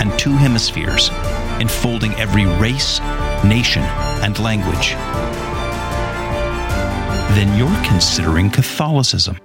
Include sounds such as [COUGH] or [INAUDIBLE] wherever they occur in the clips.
and two hemispheres, enfolding every race, nation, and language, then you're considering Catholicism.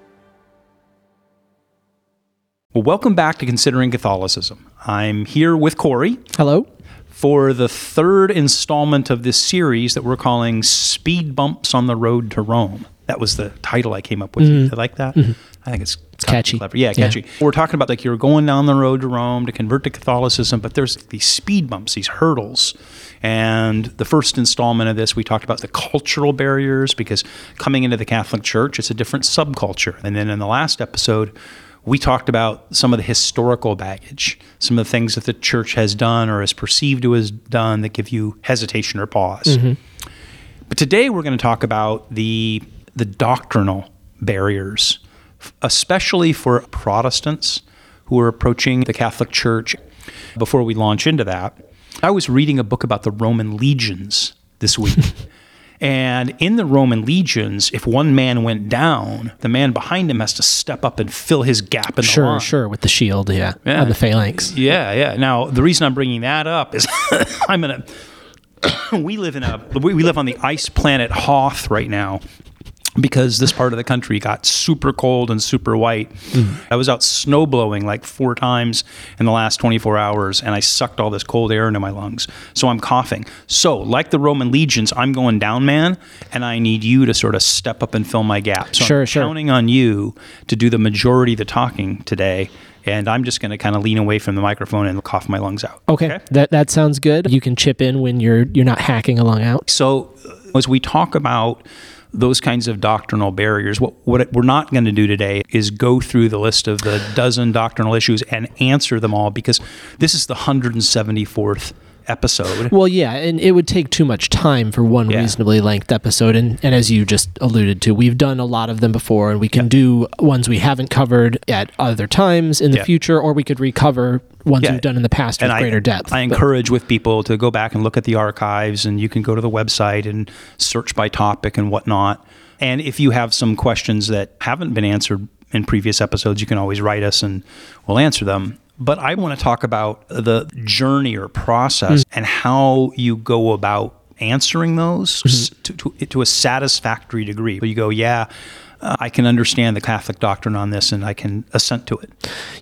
Well, welcome back to Considering Catholicism. I'm here with Cory Hello. for the third installment of this series that we're calling Speed Bumps on the Road to Rome. That was the title I came up with. Mm-hmm. I like that. Mm-hmm. I think it's, it's catchy. Clever. Yeah, Yeah. catchy. We're talking about like you're going down the road to Rome to convert to Catholicism, but there's these speed bumps, these hurdles. And the first installment of this, we talked about the cultural barriers because coming into the Catholic Church, it's a different subculture. And then in the last episode, we talked about some of the historical baggage, some of the things that the church has done or is perceived to has done that give you hesitation or pause. Mm-hmm. But today we're going to talk about the the doctrinal barriers, especially for Protestants who are approaching the Catholic Church. Before we launch into that, I was reading a book about the Roman legions this week. [LAUGHS] And in the Roman legions, if one man went down, the man behind him has to step up and fill his gap in the Sure, line. sure. With the shield, yeah. Yeah. The phalanx. Yeah, yeah. Now the reason I'm bringing that up is [LAUGHS] I'm going [COUGHS] to we live in a we live on the ice planet Hoth right now because this part of the country got super cold and super white. I was out snow blowing like four times in the last 24 hours and I sucked all this cold air into my lungs. So I'm coughing. So, like the Roman legions, I'm going down, man, and I need you to sort of step up and fill my gap. So Sure, I'm sure. counting on you to do the majority of the talking today. And I'm just going to kind of lean away from the microphone and cough my lungs out. Okay. That that sounds good. You can chip in when you're you're not hacking along out. So, uh, as we talk about those kinds of doctrinal barriers, what, what we're not going to do today is go through the list of the dozen doctrinal issues and answer them all because this is the 174th episode. Well, yeah, and it would take too much time for one Yeah. reasonably length episode. And, and as you just alluded to, we've done a lot of them before, and we can do ones we haven't covered at other times in the Yeah. future, or we could recover ones Yeah. we've done in the past with I, greater depth. I But- encourage with people to go back and look at the archives, and you can go to the website and search by topic and whatnot. And if you have some questions that haven't been answered in previous episodes, you can always write us and we'll answer them. But I want to talk about the journey or process mm. and how you go about answering those s- to, to, to a satisfactory degree. You go, yeah, uh, I can understand the Catholic doctrine on this and I can assent to it.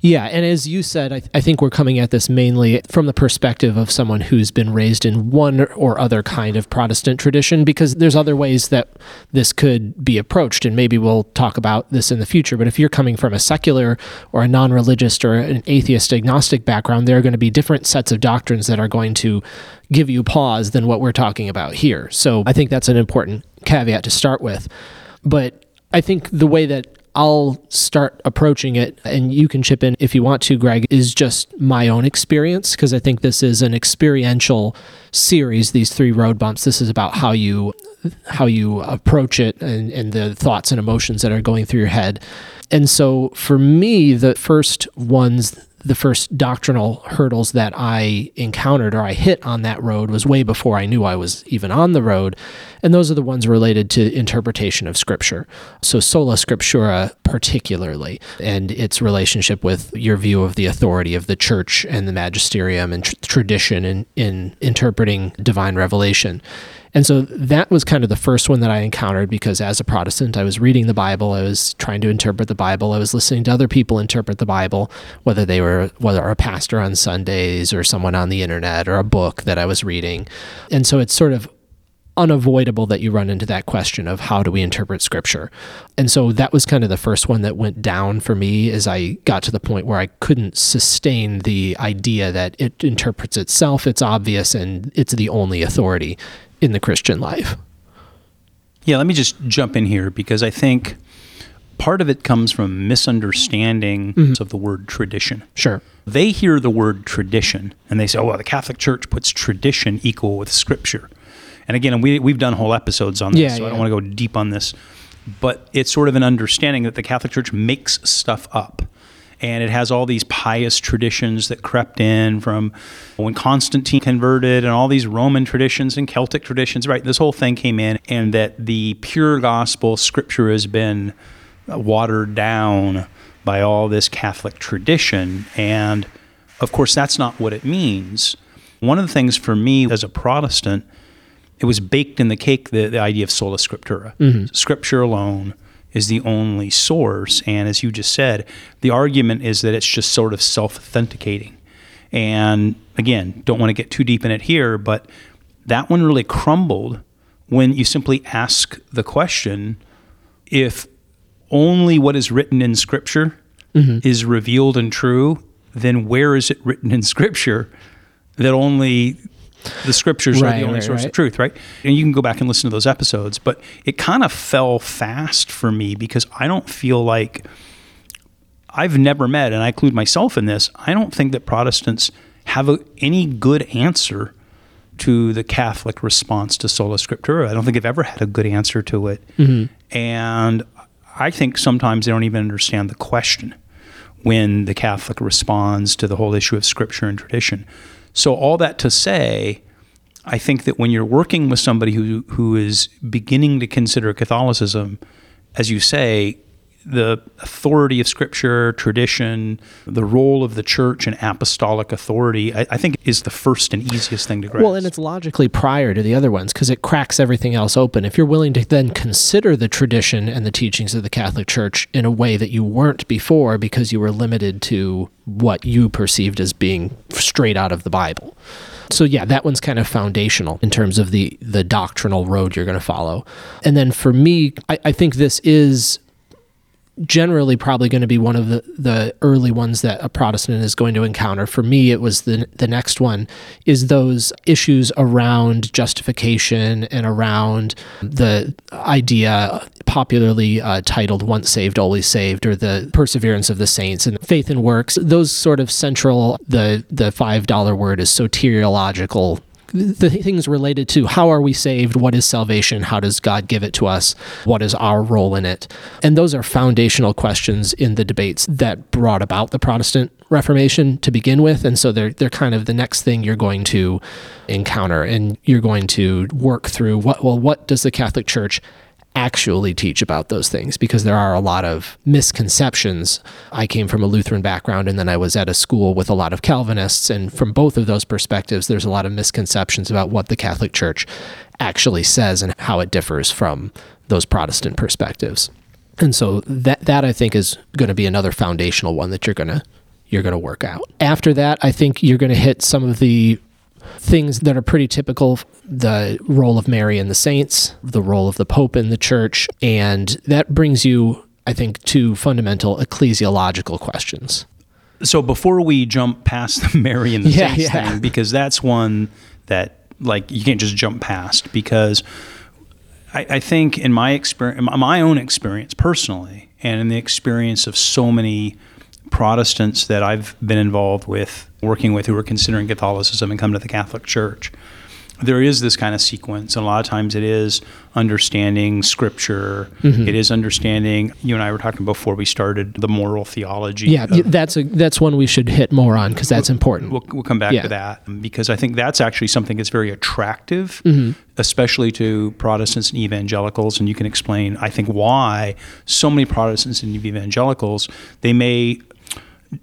Yeah, and as you said, I, I think we're coming at this mainly from the perspective of someone who's been raised in one or other kind of Protestant tradition, because there's other ways that this could be approached, and maybe we'll talk about this in the future. But if you're coming from a secular or a non religious or an atheist agnostic background, there are going to be different sets of doctrines that are going to give you pause than what we're talking about here. So I think that's an important caveat to start with. But I think the way that I'll start approaching it, and you can chip in if you want to, Greg, is just my own experience because I think this is an experiential series. These three road bumps. This is about how you how you approach it and, and the thoughts and emotions that are going through your head. And so for me, the first ones the first doctrinal hurdles that I encountered or I hit on that road was way before I knew I was even on the road. And those are the ones related to interpretation of scripture. So sola scriptura particularly and its relationship with your view of the authority of the church and the magisterium and tr- tradition in, in interpreting divine revelation. And so that was kind of the first one that I encountered because as a Protestant, I was reading the Bible, I was trying to interpret the Bible, I was listening to other people interpret the Bible, whether they were whether a pastor on Sundays or someone on the internet or a book that I was reading. And so it's sort of unavoidable that you run into that question of how do we interpret scripture. And so that was kind of the first one that went down for me as I got to the point where I couldn't sustain the idea that it interprets itself, it's obvious and it's the only authority in the Christian life. Yeah, let me just jump in here because I think part of it comes from misunderstanding mm-hmm. of the word tradition. Sure. they hear the word tradition and they say, oh, well, the Catholic Church puts tradition equal with Scripture. And again, we, we've done whole episodes on this, Yeah, so I don't want to go deep on this. But it's sort of an understanding that the Catholic Church makes stuff up. And it has all these pious traditions that crept in from when Constantine converted and all these Roman traditions and Celtic traditions, right? This whole thing came in, and that the pure gospel scripture has been watered down by all this Catholic tradition. And of course, that's not what it means. One of the things for me as a Protestant, it was baked in the cake the, the idea of sola scriptura. Mm-hmm. Scripture alone is the only source. And as you just said, the argument is that it's just sort of self authenticating. And again, don't want to get too deep in it here, but that one really crumbled when you simply ask the question if only what is written in Scripture mm-hmm. is revealed and true, then where is it written in Scripture that only the Scriptures are the only right, source right. of truth, right? And you can go back and listen to those episodes, but it kind of fell fast for me because I don't feel like I've never met, and I include myself in this, I don't think that Protestants have a, any good answer to the Catholic response to sola scriptura. I don't think they've ever had a good answer to it. Mm-hmm. And I think sometimes they don't even understand the question when the Catholic responds to the whole issue of scripture and tradition. So, all that to say, I think that when you're working with somebody who, who is beginning to consider Catholicism, as you say, the authority of Scripture, tradition, the role of the church and apostolic authority, I, I think is the first and easiest thing to grasp. Well, and it's logically prior to the other ones because it cracks everything else open. If you're willing to then consider the tradition and the teachings of the Catholic Church in a way that you weren't before because you were limited to what you perceived as being straight out of the Bible. So yeah, that one's kind of foundational in terms of the the doctrinal road you're going to follow. And then for me, I, I think this is generally probably going to be one of the, the early ones that a Protestant is going to encounter. For me, it was the the next one is those issues around justification and around the idea popularly uh, titled "once saved, always saved" or the perseverance of the saints and faith and works. Those sort of central. The the five dollar word is soteriological the things related to how are we saved, what is salvation, how does God give it to us, what is our role in it. And those are foundational questions in the debates that brought about the Protestant Reformation to begin with. And so they're they're kind of the next thing you're going to encounter and you're going to work through what well, what does the Catholic Church actually teach about those things because there are a lot of misconceptions. I came from a Lutheran background and then I was at a school with a lot of Calvinists. And from both of those perspectives, there's a lot of misconceptions about what the Catholic Church actually says and how it differs from those Protestant perspectives. And so that that I think is going to be another foundational one that you're going to you're going to work out. After that, I think you're going to hit some of the things that are pretty typical the role of Mary and the saints, the role of the Pope in the church, and that brings you, I think, to fundamental ecclesiological questions. so before we jump past the [LAUGHS] Mary and the Yeah, Saints yeah. thing, because that's one that like you can't just jump past because I, I think in my experience, my own experience personally, and in the experience of so many Protestants that I've been involved with, working with, who are considering Catholicism and come to the Catholic Church, there is this kind of sequence. And a lot of times it is understanding scripture. Mm-hmm. It is understanding, you and I were talking before we started, the moral theology. Yeah, of- that's a that's one we should hit more on because that's important. We'll, we'll come back Yeah. to that because I think that's actually something that's very attractive, Mm-hmm. especially to Protestants and evangelicals. And you can explain, I think, why so many Protestants and evangelicals they may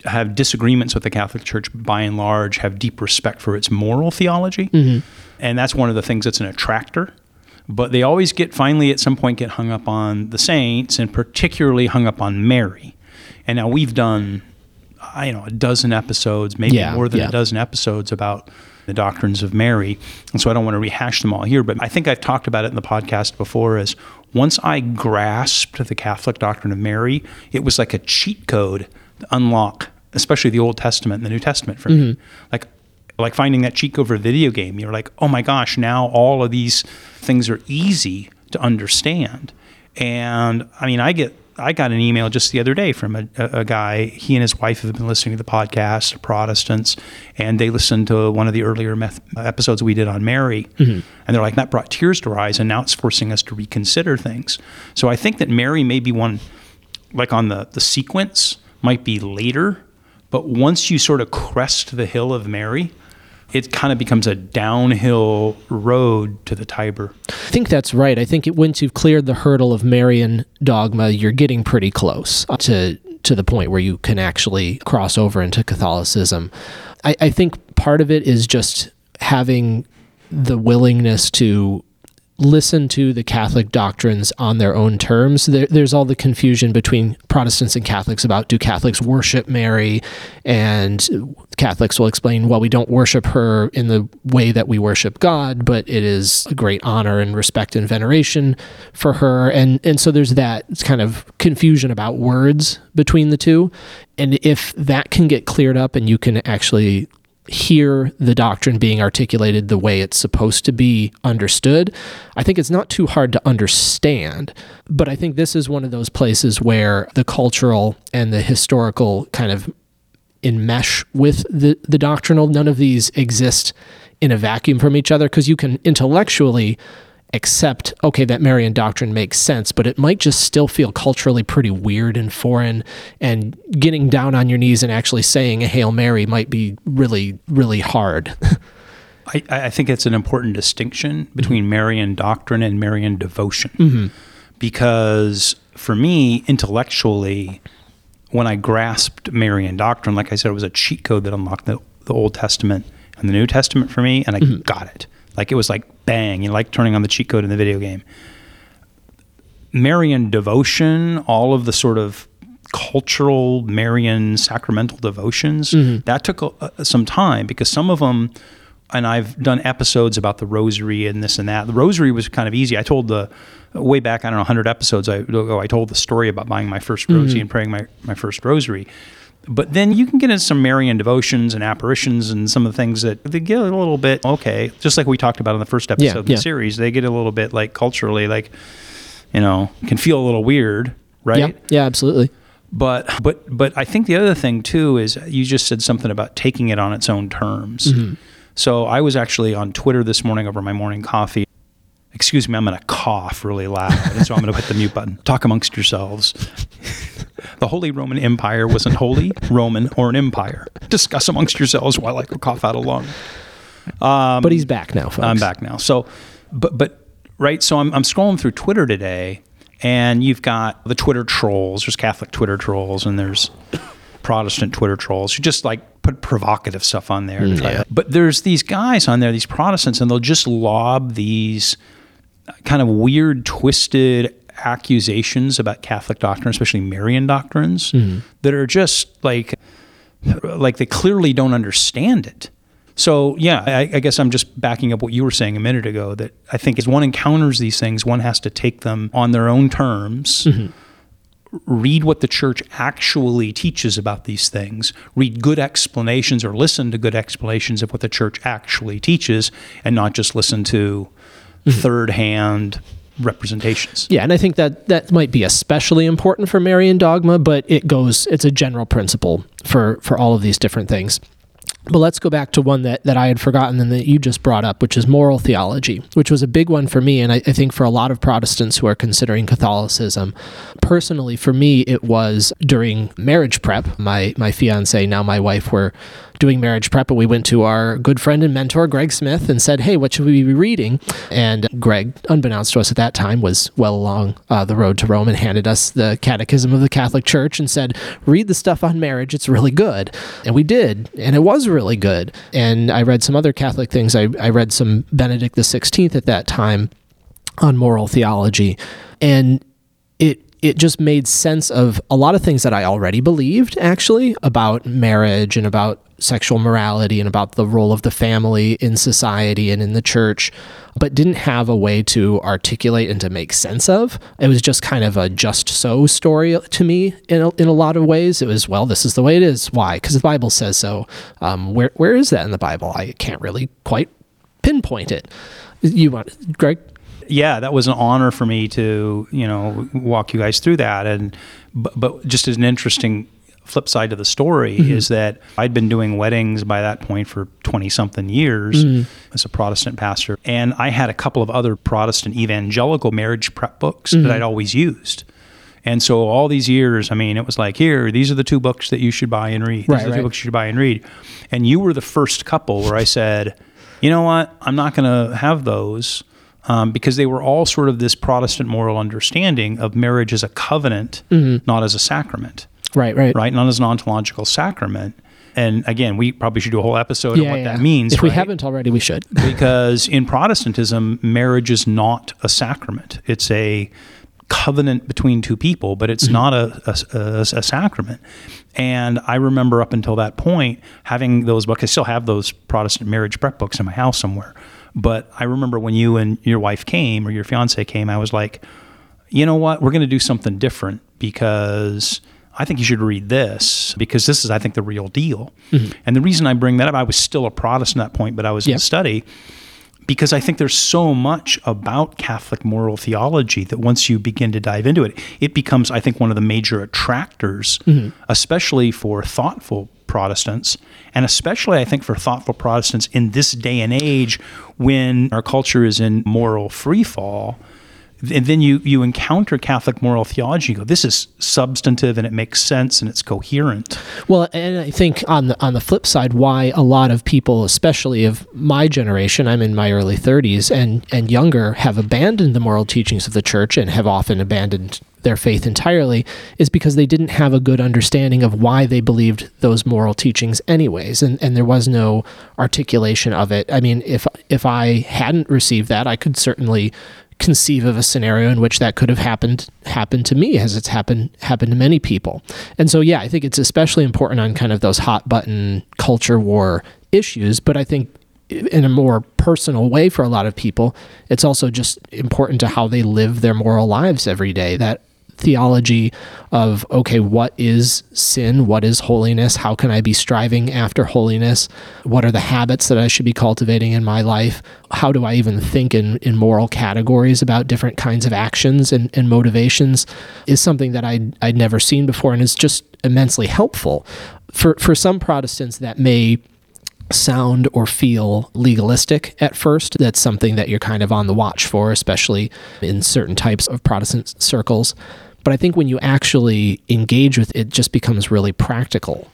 have disagreements with the Catholic Church by and large, have deep respect for its moral theology, Mm-hmm. and that's one of the things that's an attractor. But they always get finally at some point get hung up on the saints, and particularly hung up on Mary. And now we've done, I you know, a dozen episodes, maybe Yeah, more than yeah. a dozen episodes about the doctrines of Mary. And so I don't want to rehash them all here, but I think I've talked about it in the podcast before as once I grasped the Catholic doctrine of Mary, it was like a cheat code unlock, especially the Old Testament and the New Testament for me. Like like finding that cheat code for a video game. You're like, oh my gosh, now all of these things are easy to understand. And I mean, I get I got an email just the other day from a, a, a, guy. He and his wife have been listening to the podcast, Protestants, and they listened to one of the earlier meth- episodes we did on Mary. Mm-hmm. And they're like, that brought tears to our eyes, and now it's forcing us to reconsider things. So I think that Mary may be one, like on the, the sequence, might be later, but once you sort of crest the hill of Mary, it kind of becomes a downhill road to the Tiber. I think that's right. I think it, once you've cleared the hurdle of Marian dogma, you're getting pretty close to to the point where you can actually cross over into Catholicism. I, I think part of it is just having the willingness to listen to the Catholic doctrines on their own terms. There, there's all the confusion between Protestants and Catholics about do Catholics worship Mary, and Catholics will explain, well, we don't worship her in the way that we worship God, but it is a great honor and respect and veneration for her, and and so there's that kind of confusion about words between the two, and if that can get cleared up and you can actually hear the doctrine being articulated the way it's supposed to be understood, I think it's not too hard to understand. But I think this is one of those places where the cultural and the historical kind of enmesh with the, the doctrinal. None of these exist in a vacuum from each other because you can intellectually accept, okay, that Marian doctrine makes sense, but it might just still feel culturally pretty weird and foreign. And getting down on your knees and actually saying a Hail Mary might be really, really hard. [LAUGHS] I, I, think it's an important distinction between mm-hmm. Marian doctrine and Marian devotion. Mm-hmm. Because for me, intellectually, when I grasped Marian doctrine, like I said, it was a cheat code that unlocked the, the Old Testament and the New Testament for me, and I mm-hmm. got it. Like it was like bang, you know, like turning on the cheat code in the video game. Marian devotion, all of the sort of cultural Marian sacramental devotions, mm-hmm. that took some time because some of them, and I've done episodes about the rosary and this and that. The rosary was kind of easy. I told the way back, I don't know, 100 episodes ago, I told the story about buying my first rosary mm-hmm. and praying my, my first rosary. But then you can get into some Marian devotions and apparitions and some of the things that they get a little bit okay, just like we talked about in the first episode yeah, of the yeah. series. They get a little bit like culturally, like you know, can feel a little weird, right? Yeah, yeah, absolutely. But but but I think the other thing too is you just said something about taking it on its own terms. Mm-hmm. So I was actually on Twitter this morning over my morning coffee. Excuse me, I'm going to cough really loud, so I'm going to hit the mute button. Talk amongst yourselves. The Holy Roman Empire wasn't holy, Roman, or an empire. Discuss amongst yourselves while I cough out a lung. Um, but he's back now, folks. I'm back now. So, but but right. So I'm I'm scrolling through Twitter today, and you've got the Twitter trolls. There's Catholic Twitter trolls, and there's Protestant Twitter trolls who just like put provocative stuff on there. Mm, yeah. But there's these guys on there, these Protestants, and they'll just lob these kind of weird, twisted accusations about Catholic doctrine, especially Marian doctrines, mm-hmm. that are just like like they clearly don't understand it. So yeah, I, I, guess I'm just backing up what you were saying a minute ago. That I think as one encounters these things, one has to take them on their own terms. Mm-hmm. Read what the church actually teaches about these things. Read good explanations or listen to good explanations of what the church actually teaches, and not just listen to mm-hmm. third hand representations. Yeah, and I think that that might be especially important for Marian dogma, but it goes it's a general principle for for all of these different things. But let's go back to one that, that I had forgotten and that you just brought up, which is moral theology, which was a big one for me. And I, I, think for a lot of Protestants who are considering Catholicism. Personally, for me, it was during marriage prep. My, my fiance, now my wife, were doing marriage prep, and we went to our good friend and mentor, Greg Smith, and said, Hey, what should we be reading? And Greg, unbeknownst to us at that time, was well along uh, the road to Rome and handed us the Catechism of the Catholic Church and said, Read the stuff on marriage. It's really good. And we did. And it was really good. And I read some other Catholic things. I, I read some Benedict XVI at that time on moral theology. And it just made sense of a lot of things that I already believed, actually, about marriage and about sexual morality and about the role of the family in society and in the church, but didn't have a way to articulate and to make sense of. It was just kind of a just so story to me in a, in a lot of ways. It was, well, this is the way it is. Why? Because the Bible says so. Um, where, where is that in the Bible? I can't really quite pinpoint it. You want, Greg? Yeah, that was an honor for me to you know walk you guys through that. And but, but just as an interesting flip side to the story Mm-hmm. is that I'd been doing weddings by that point for 20 something years Mm-hmm. as a Protestant pastor. And I had a couple of other Protestant evangelical marriage prep books Mm-hmm. that I'd always used. And so all these years, I mean, it was like, here, these are the two books that you should buy and read. These Right, are the right. two books you should buy and read. And you were the first couple where I said, you know what? I'm not going to have those um, because they were all sort of this Protestant moral understanding of marriage as a covenant, Mm-hmm. not as a sacrament Right, right. right? Not as an ontological sacrament. And again, we probably should do a whole episode on what yeah. that means. If we haven't already, we should. [LAUGHS] because in Protestantism, marriage is not a sacrament. It's a covenant between two people, but it's not a, a, a, a sacrament. And I remember up until that point having those books. I still have those Protestant marriage prep books in my house somewhere. But I remember when you and your wife came or your fiance came, I was like, you know what? We're going to do something different because I think you should read this because this is, I think, the real deal. Mm-hmm. And the reason I bring that up, I was still a Protestant at that point, but I was in study because I think there's so much about Catholic moral theology that once you begin to dive into it, it becomes, I think, one of the major attractors, mm-hmm. especially for thoughtful Protestants, and especially, I think, for thoughtful Protestants in this day and age when our culture is in moral free fall. And then you, you encounter Catholic moral theology. You go, this is substantive and it makes sense and it's coherent. Well, and I think on the on the flip side, why a lot of people, especially of my generation, I'm in my early 30s and and younger, have abandoned the moral teachings of the church and have often abandoned their faith entirely, is because they didn't have a good understanding of why they believed those moral teachings, anyways, and and there was no articulation of it. I mean, if if I hadn't received that, I could certainly conceive of a scenario in which that could have happened happened to me as it's happened happened to many people. And so yeah, I think it's especially important on kind of those hot button culture war issues, but I think in a more personal way for a lot of people, it's also just important to how they live their moral lives every day. That theology of okay what is sin? What is holiness? How can i be striving after holiness? What are the habits that i should be cultivating in my life? How do i even think in, in moral categories about different kinds of actions and, and motivations is something that I'd, I'd never seen before and is just immensely helpful. For for some protestants that may sound or feel legalistic at first. That's something that you're kind of on the watch for, especially in certain types of Protestant circles. But I think when you actually engage with it, it just becomes really practical.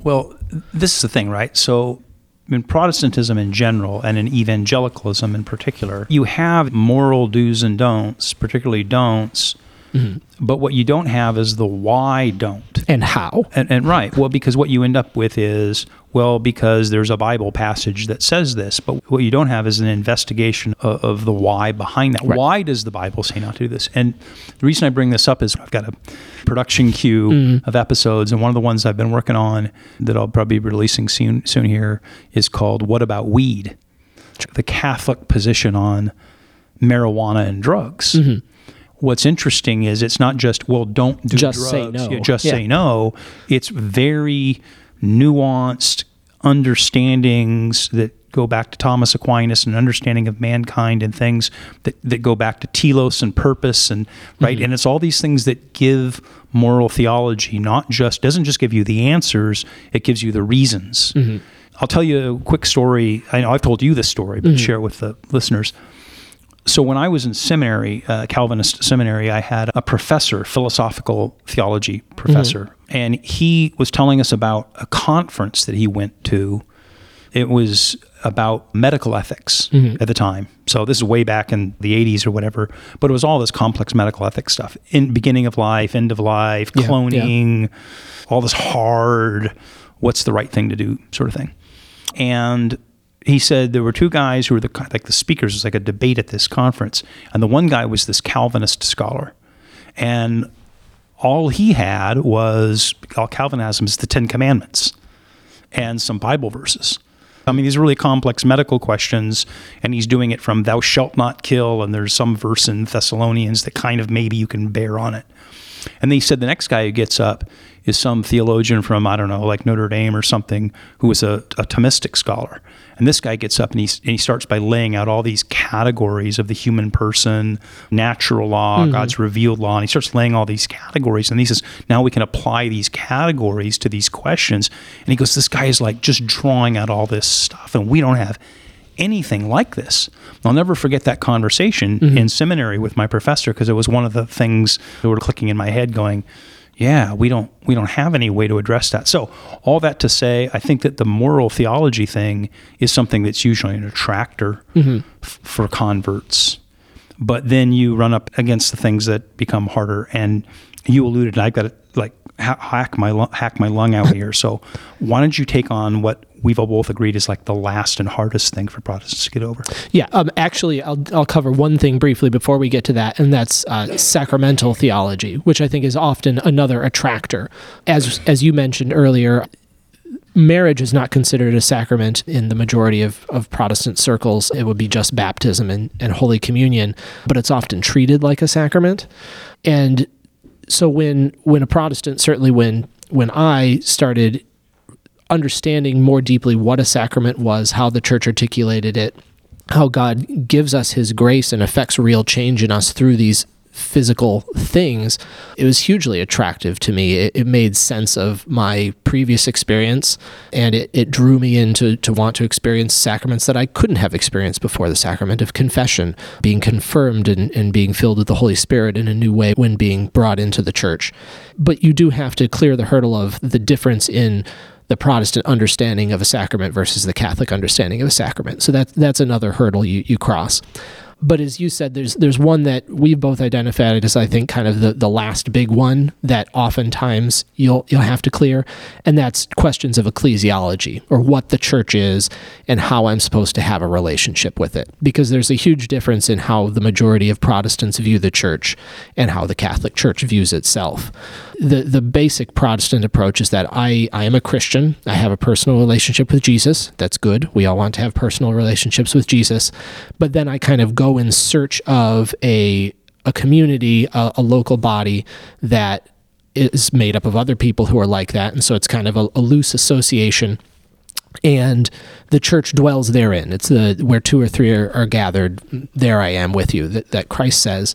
Well, this is the thing, right? So, in Protestantism in general and in evangelicalism in particular, you have moral do's and don'ts, particularly don'ts. Mm-hmm. But what you don't have is the why don't. And how? And, and right, well, because what you end up with is, well, because there's a Bible passage that says this, but what you don't have is an investigation of, of the why behind that. Right. Why does the Bible say not to do this? And the reason I bring this up is I've got a production queue mm-hmm. of episodes, and one of the ones I've been working on that I'll probably be releasing soon, soon here is called "What About Weed?" The Catholic position on marijuana and drugs. Mm-hmm. What's interesting is it's not just well, don't do Just drugs. say no. Yeah, just Yeah. say no. It's very nuanced understandings that go back to Thomas Aquinas and understanding of mankind and things that, that go back to telos and purpose and right mm-hmm. and it's all these things that give moral theology not just doesn't just give you the answers it gives you the reasons mm-hmm. I'll tell you a quick story I know I've told you this story but mm-hmm. share it with the listeners so when I was in seminary, uh, Calvinist seminary, I had a professor, philosophical theology professor, and he was telling us about a conference that he went to. It was about medical ethics at the time. So this is way back in the 80s or whatever, but it was all this complex medical ethics stuff. In beginning of life, end of life, Yeah, yeah. cloning, all this hard what's the right thing to do sort of thing. And he said there were two guys who were the like the speakers. It was like a debate at this conference, and the one guy was this Calvinist scholar, and all he had was all Calvinism is the Ten Commandments and some Bible verses. I mean, these are really complex medical questions, and he's doing it from "Thou shalt not kill," and there's some verse in Thessalonians that kind of maybe you can bear on it. And then he said the next guy who gets up is some theologian from, I don't know, like Notre Dame or something, who was a, a Thomistic scholar. And this guy gets up and, and he starts by laying out all these categories of the human person, natural law, mm-hmm. God's revealed law. And he starts laying all these categories. And he says, now we can apply these categories to these questions. And he goes, this guy is like just drawing out all this stuff. And we don't have anything like this. I'll never forget that conversation mm-hmm. in seminary with my professor because it was one of the things that were clicking in my head going, yeah, we don't we don't have any way to address that. So all that to say, I think that the moral theology thing is something that's usually an attractor mm-hmm. f- for converts. But then you run up against the things that become harder, and you alluded. I've got to like hack my hack my lung out [LAUGHS] here. So why don't you take on what we've all both agreed is like the last and hardest thing for Protestants to get over. Yeah, um, actually, I'll, I'll cover one thing briefly before we get to that, and that's uh, sacramental theology, which I think is often another attractor. As as you mentioned earlier, marriage is not considered a sacrament in the majority of, of Protestant circles. It would be just baptism and, and Holy Communion, but it's often treated like a sacrament. And so when when a Protestant, certainly when when I started understanding more deeply what a sacrament was, how the church articulated it, how God gives us his grace and affects real change in us through these physical things, it was hugely attractive to me. It, it, made sense of my previous experience and it, it drew me into to want to experience sacraments that I couldn't have experienced before the sacrament of confession, being confirmed and, and being filled with the Holy Spirit in a new way when being brought into the church. But you do have to clear the hurdle of the difference in the Protestant understanding of a sacrament versus the Catholic understanding of a sacrament. So that that's another hurdle you, you cross but as you said, there's there's one that we've both identified as I think kind of the, the last big one that oftentimes you'll you'll have to clear, and that's questions of ecclesiology or what the church is and how I'm supposed to have a relationship with it. Because there's a huge difference in how the majority of Protestants view the church and how the Catholic Church views itself the the basic Protestant approach is that I I am a Christian. I have a personal relationship with Jesus. That's good. We all want to have personal relationships with Jesus. But then I kind of go in search of a a community, a, a local body that is made up of other people who are like that, and so it's kind of a, a loose association and the church dwells therein. It's the where two or three are, are gathered. There I am with you. That, that Christ says,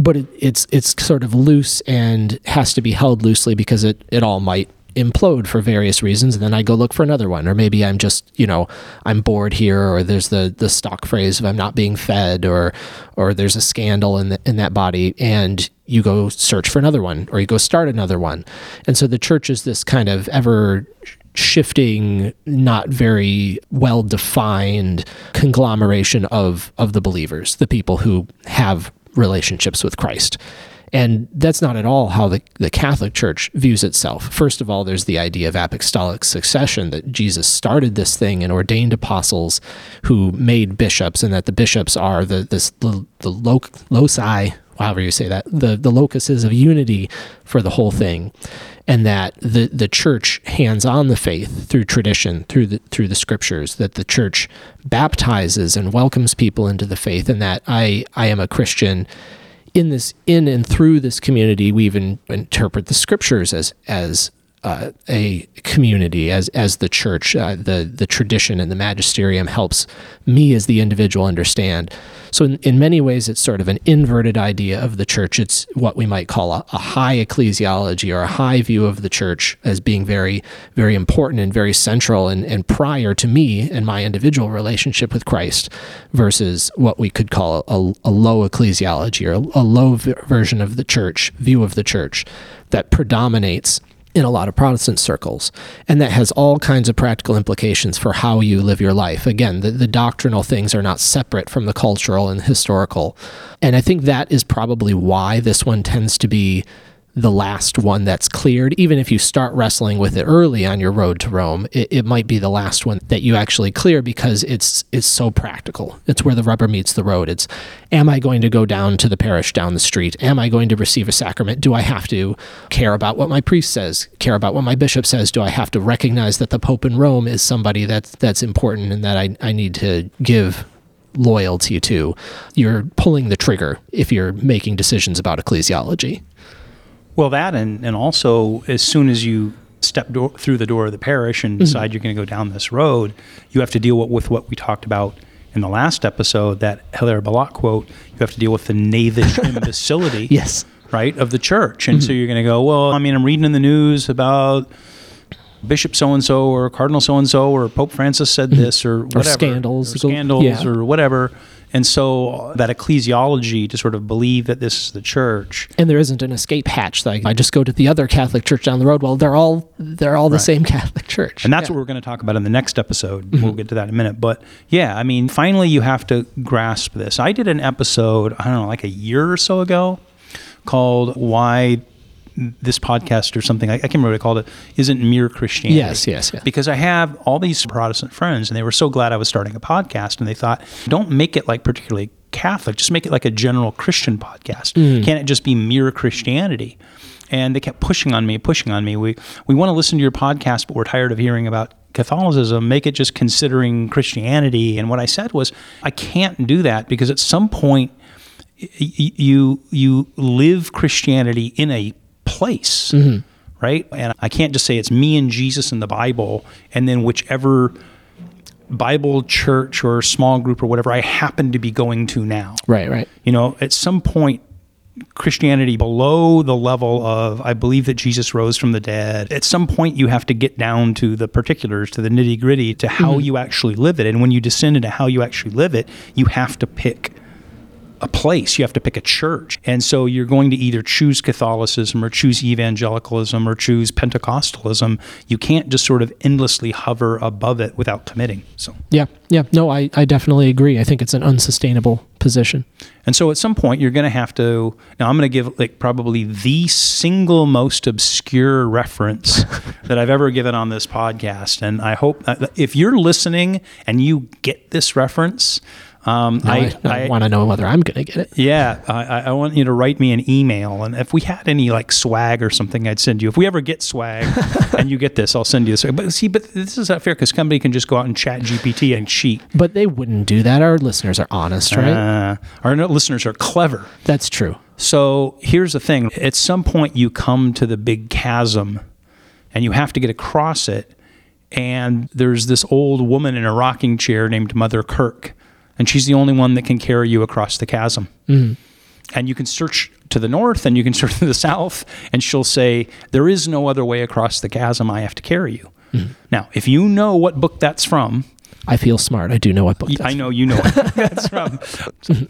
but it, it's it's sort of loose and has to be held loosely because it it all might implode for various reasons and then I go look for another one or maybe I'm just you know I'm bored here or there's the the stock phrase of I'm not being fed or or there's a scandal in the, in that body and you go search for another one or you go start another one and so the church is this kind of ever shifting, not very well defined conglomeration of of the believers, the people who have relationships with Christ. And that's not at all how the, the Catholic Church views itself. First of all, there's the idea of apostolic succession that Jesus started this thing and ordained apostles who made bishops, and that the bishops are the this the, the loci, however you say that, the, the locuses of unity for the whole thing and that the the church hands on the faith through tradition, through the through the scriptures, that the church baptizes and welcomes people into the faith, and that I I am a Christian. In this, in and through this community, we even interpret the scriptures as as uh, a community as as the church, uh, the the tradition and the magisterium helps me as the individual understand. So in, in many ways, it's sort of an inverted idea of the church. It's what we might call a, a high ecclesiology or a high view of the church as being very very important and very central and, and prior to me and my individual relationship with Christ, versus what we could call a, a low ecclesiology or a, a low v- version of the church view of the church that predominates in a lot of Protestant circles. And that has all kinds of practical implications for how you live your life. Again, the, the doctrinal things are not separate from the cultural and historical. And I think that is probably why this one tends to be the last one that's cleared. Even if you start wrestling with it early on your road to Rome, it, it, might be the last one that you actually clear because it's it's so practical. It's where the rubber meets the road. It's am I going to go down to the parish down the street? Am I going to receive a sacrament? Do I have to care about what my priest says? Care about what my bishop says? Do I have to recognize that the Pope in Rome is somebody that's that's important and that I, I need to give loyalty to? You're pulling the trigger if you're making decisions about ecclesiology. Well, that and, and also as soon as you step do- through the door of the parish and mm-hmm. decide you're going to go down this road, you have to deal with, with what we talked about in the last episode, that Hilaire Belloc quote. You have to deal with the knavish [LAUGHS] imbecility, Yes. right, of the church. And so mm-hmm. you're going to go, well, I mean, I'm reading in the news about Bishop so and so or Cardinal so and so or Pope Francis said this or whatever, scandals. or scandals Yeah. or whatever. And so that ecclesiology to sort of believe that this is the church And there isn't an escape hatch. Like I just go to the other Catholic church down the road. Well, they're all they're all the same Catholic church. And that's Yeah. Mm-hmm. what we're going to talk about in the next episode. We'll get to that in a minute. But yeah, I mean, finally, you have to grasp this. I did an episode, I don't know, like a year or so ago called Why This Podcast or something. I, I can't remember what I called it. Isn't mere Christianity. Yes, yes, yeah. Because I have all these Protestant friends and they were so glad I was starting a podcast and they thought, don't make it like particularly Catholic, just make it like a general Christian podcast. Mm. Can't it just be mere Christianity? And they kept pushing on me, pushing on me. We we want to listen to your podcast, but we're tired of hearing about Catholicism. Make it just considering Christianity. And what I said was, I can't do that because at some point you you live Christianity in a place, mm-hmm. right? And I can't just say it's me and Jesus in the Bible, and then whichever Bible church or small group or whatever I happen to be going to now. right, right. You know, at some point, Christianity below the level of I believe that Jesus rose from the dead. At some point, you have to get down to the particulars, to the nitty gritty, to how mm-hmm. you actually live it. And when you descend into how you actually live it, you have to pick a place. You have to pick a church. And so you're going to either choose Catholicism or choose evangelicalism or choose Pentecostalism. You can't just sort of endlessly hover above it without committing. So Yeah, yeah. No, I, I definitely agree. I think it's an unsustainable position. And so at some point you're going to have to now I'm going to give like probably the single most obscure reference [LAUGHS] that I've ever given on this podcast and I hope that if you're listening and you get this reference um, I, I, I, want to know whether I'm going to get it. yeah, I, I- I want you to write me an email, and if we had any like swag or something, I'd send you. If we ever get swag, [LAUGHS] and you get this, I'll send you this. But see, but this is not fair because somebody can just go out and ChatGPT and cheat. But they wouldn't do that. Our listeners are honest, right? Uh, our listeners are clever. That's true. So here's the thing: at some point, you come to the big chasm, and you have to get across it. And there's this old woman in a rocking chair named Mother Kirk, and she's the only one that can carry you across the chasm. Mm-hmm. And you can search to the north, and you can [LAUGHS] search to the south, and she'll say, "There is no other way across the chasm. I have to carry you." Mm-hmm. Now, if you know what book that's from, I feel smart. I do know what book that's I know you know what [LAUGHS] that's from. [LAUGHS]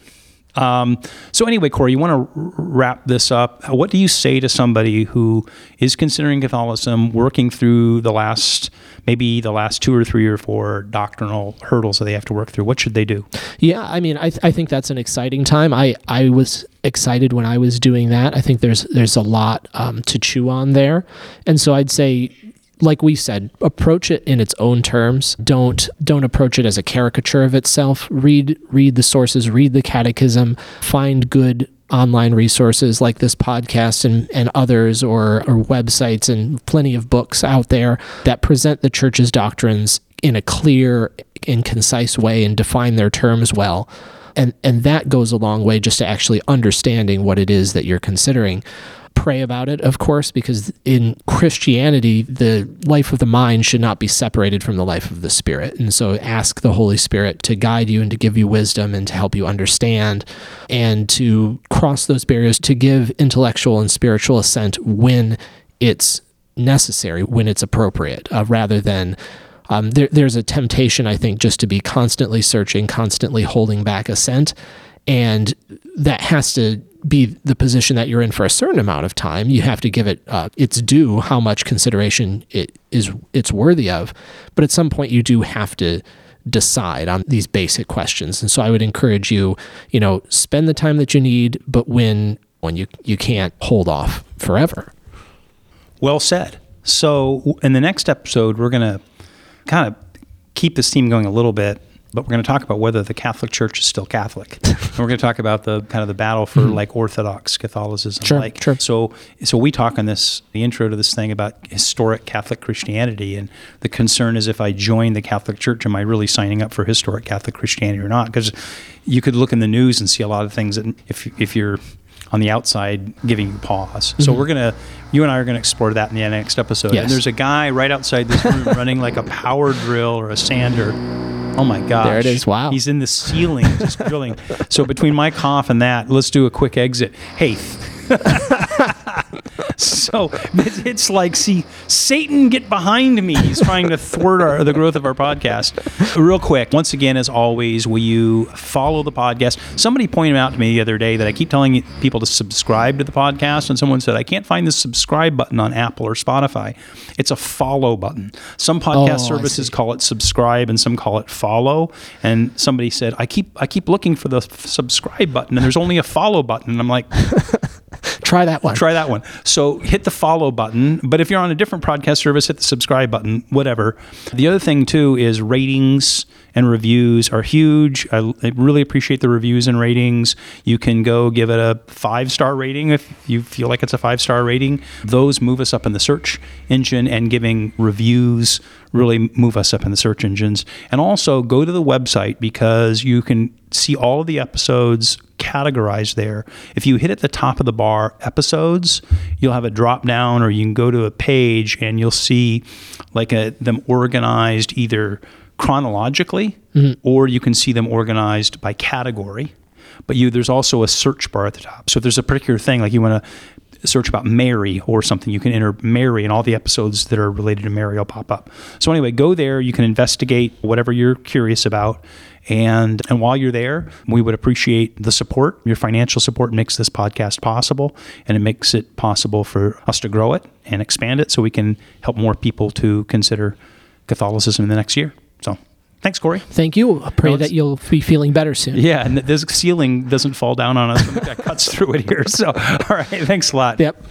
Um, so anyway, Cory, you want to wrap this up? What do you say to somebody who is considering Catholicism, working through the last, maybe the last two or three or four doctrinal hurdles that they have to work through? What should they do? Yeah, I mean, I, th- I think that's an exciting time. I, I was excited when I was doing that. I think there's there's a lot um, to chew on there, and so I'd say, like we said, approach it in its own terms. Don't don't approach it as a caricature of itself. Read read the sources, read the catechism, find good online resources like this podcast and, and others or, or websites and plenty of books out there that present the church's doctrines in a clear and concise way and define their terms well and and that goes a long way just to actually understanding what it is that you're considering pray about it of course because in christianity the life of the mind should not be separated from the life of the spirit and so ask the holy spirit to guide you and to give you wisdom and to help you understand and to cross those barriers to give intellectual and spiritual assent when it's necessary when it's appropriate uh, rather than um, there, there's a temptation, I think, just to be constantly searching, constantly holding back assent. And that has to be the position that you're in for a certain amount of time. You have to give it uh, its due, how much consideration it is it's worthy of. But at some point, you do have to decide on these basic questions. And so I would encourage you, you know, spend the time that you need, but when when you you can't hold off forever. Well said. So in the next episode, we're going to kind of keep this theme going a little bit, but we're going to talk about whether the Catholic Church is still Catholic. [LAUGHS] and we're going to talk about the kind of the battle for like Orthodox Catholicism. Mm-hmm. Sure, like sure. so so we talk on this the intro to this thing about historic Catholic Christianity and the concern is if I join the Catholic Church, am I really signing up for historic Catholic Christianity or not? Because you could look in the news and see a lot of things that if if you're on the outside giving you pause. So we're gonna, you and I are gonna explore that in the next episode. Yes. And there's a guy right outside this room [LAUGHS] running like a power drill or a sander. Oh my gosh! There it is. Wow. He's in the ceiling just drilling. [LAUGHS] So between my cough and that, let's do a quick exit. Hey. So it's like, see, Satan, get behind me. He's trying to thwart our, the growth of our podcast. Real quick, once again, as always, will you follow the podcast? Somebody pointed out to me the other day that I keep telling people to subscribe to the podcast, and someone said, I can't find the subscribe button on Apple or Spotify. It's a follow button. Some oh, podcast Oh, services call it subscribe, and some call it follow. And somebody said, I keep I keep looking for the f- subscribe button, and there's only a follow button. And I'm like, Try that one. try that one. So hit the follow button. But if you're on a different podcast service, hit the subscribe button, whatever. The other thing, too, is ratings and reviews are huge. I, I really appreciate the reviews and ratings. You can go give it a five star rating if you feel like it's a five star rating. Those move us up in the search engine, and giving reviews really move us up in the search engines. And also go to the website because you can see all of the episodes categorized there. If you hit at the top of the bar episodes, you'll have a drop down or you can go to a page and you'll see like a, them organized either chronologically mm-hmm. or you can see them organized by category. But you there's also a search bar at the top. So if there's a particular thing like you want to search about Mary or something, you can enter Mary and all the episodes that are related to Mary will pop up. So anyway, go there, you can investigate whatever you're curious about. And and while you're there, we would appreciate the support. Your financial support makes this podcast possible and it makes it possible for us to grow it and expand it so we can help more people to consider Catholicism in the next year. So thanks, Cory. Thank you. I pray No, that you'll be feeling better soon. Yeah, and this ceiling doesn't fall down on us when cuts [LAUGHS] through it here. So, all right, thanks a lot. Yep.